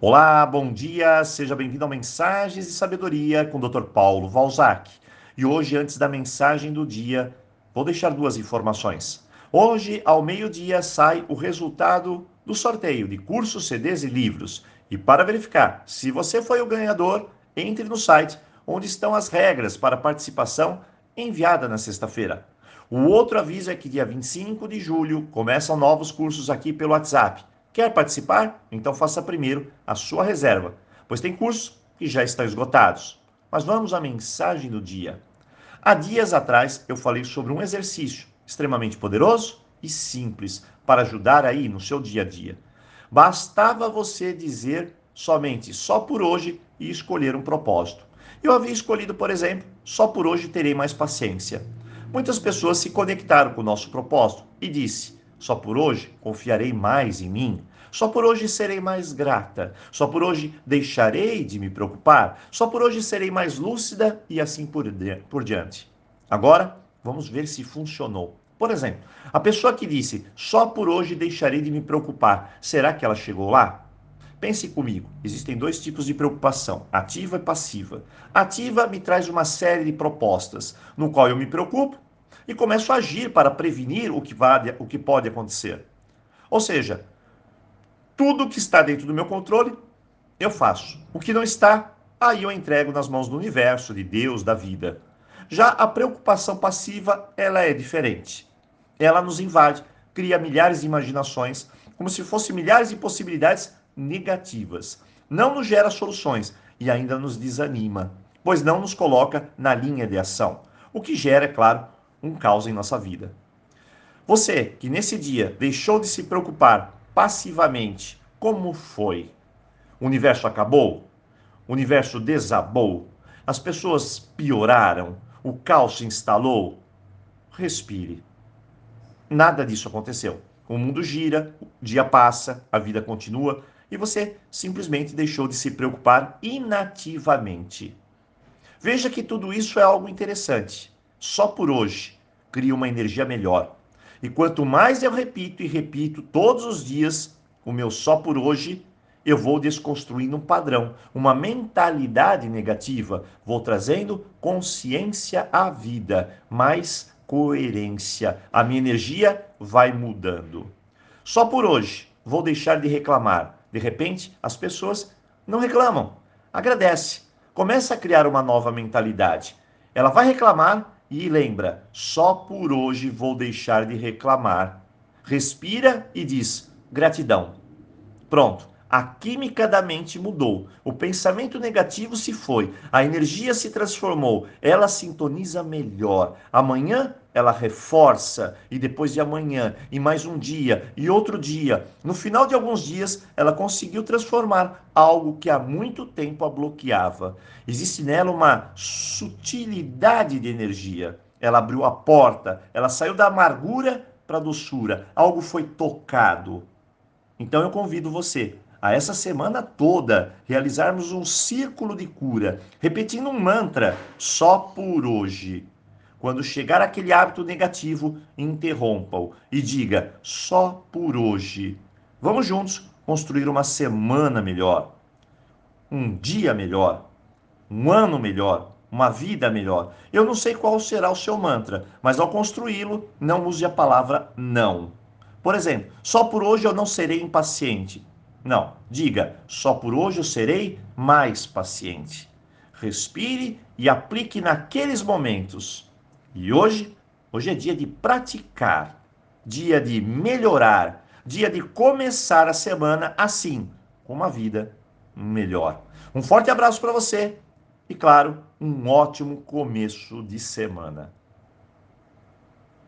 Olá, bom dia, seja bem-vindo ao Mensagens de Sabedoria com o Dr. Paulo Valzac. E hoje, antes da mensagem do dia, vou deixar duas informações. Hoje, ao meio-dia, sai o resultado do sorteio de cursos, CDs e livros. E para verificar se você foi o ganhador, entre no site onde estão as regras para participação enviada na sexta-feira. O outro aviso é que dia 25 de julho começam novos cursos aqui pelo WhatsApp. Quer participar? Então faça primeiro a sua reserva, pois tem cursos que já estão esgotados. Mas vamos à mensagem do dia. Há dias atrás eu falei sobre um exercício extremamente poderoso e simples para ajudar aí no seu dia a dia. Bastava você dizer somente só por hoje e escolher um propósito. Eu havia escolhido, por exemplo, só por hoje terei mais paciência. Muitas pessoas se conectaram com o nosso propósito e disse: só por hoje confiarei mais em mim. Só por hoje serei mais grata. Só por hoje deixarei de me preocupar. Só por hoje serei mais lúcida e assim por, por diante. Agora, vamos ver se funcionou. Por exemplo, a pessoa que disse só por hoje deixarei de me preocupar, será que ela chegou lá? Pense comigo, existem dois tipos de preocupação, ativa e passiva. Ativa me traz uma série de propostas, no qual eu me preocupo e começo a agir para prevenir o que, vai, o que pode acontecer. Ou seja, tudo que está dentro do meu controle, eu faço. O que não está, aí eu entrego nas mãos do universo, de Deus, da vida. Já a preocupação passiva, ela é diferente. Ela nos invade, cria milhares de imaginações, como se fossem milhares de possibilidades negativas. Não nos gera soluções e ainda nos desanima, pois não nos coloca na linha de ação, o que gera, é claro, um caos em nossa vida. Você que nesse dia deixou de se preocupar passivamente, como foi? O universo acabou? O universo desabou? As pessoas pioraram? O caos se instalou? Respire. Nada disso aconteceu. O mundo gira, o dia passa, a vida continua e você simplesmente deixou de se preocupar inativamente. Veja que tudo isso é algo interessante. Só por hoje cria uma energia melhor. E quanto mais eu repito e repito todos os dias o meu só por hoje, eu vou desconstruindo um padrão, uma mentalidade negativa, vou trazendo consciência à vida, mais coerência. A minha energia vai mudando. Só por hoje vou deixar de reclamar, de repente, as pessoas não reclamam, agradece, começa a criar uma nova mentalidade. Ela vai reclamar e lembra: só por hoje vou deixar de reclamar. Respira e diz: gratidão. Pronto. A química da mente mudou, o pensamento negativo se foi, a energia se transformou, ela sintoniza melhor. Amanhã ela reforça, e depois de amanhã, e mais um dia, e outro dia. No final de alguns dias, ela conseguiu transformar algo que há muito tempo a bloqueava. Existe nela uma sutilidade de energia. Ela abriu a porta, ela saiu da amargura para a doçura, algo foi tocado. Então eu convido você a essa semana toda realizarmos um círculo de cura, repetindo um mantra só por hoje. Quando chegar aquele hábito negativo, interrompa-o e diga só por hoje. Vamos juntos construir uma semana melhor, um dia melhor, um ano melhor, uma vida melhor. Eu não sei qual será o seu mantra, mas ao construí-lo, não use a palavra não. Por exemplo, só por hoje eu não serei impaciente. Não, diga, só por hoje eu serei mais paciente. Respire e aplique naqueles momentos. E hoje, hoje é dia de praticar, dia de melhorar, dia de começar a semana assim, com uma vida melhor. Um forte abraço para você e, claro, um ótimo começo de semana.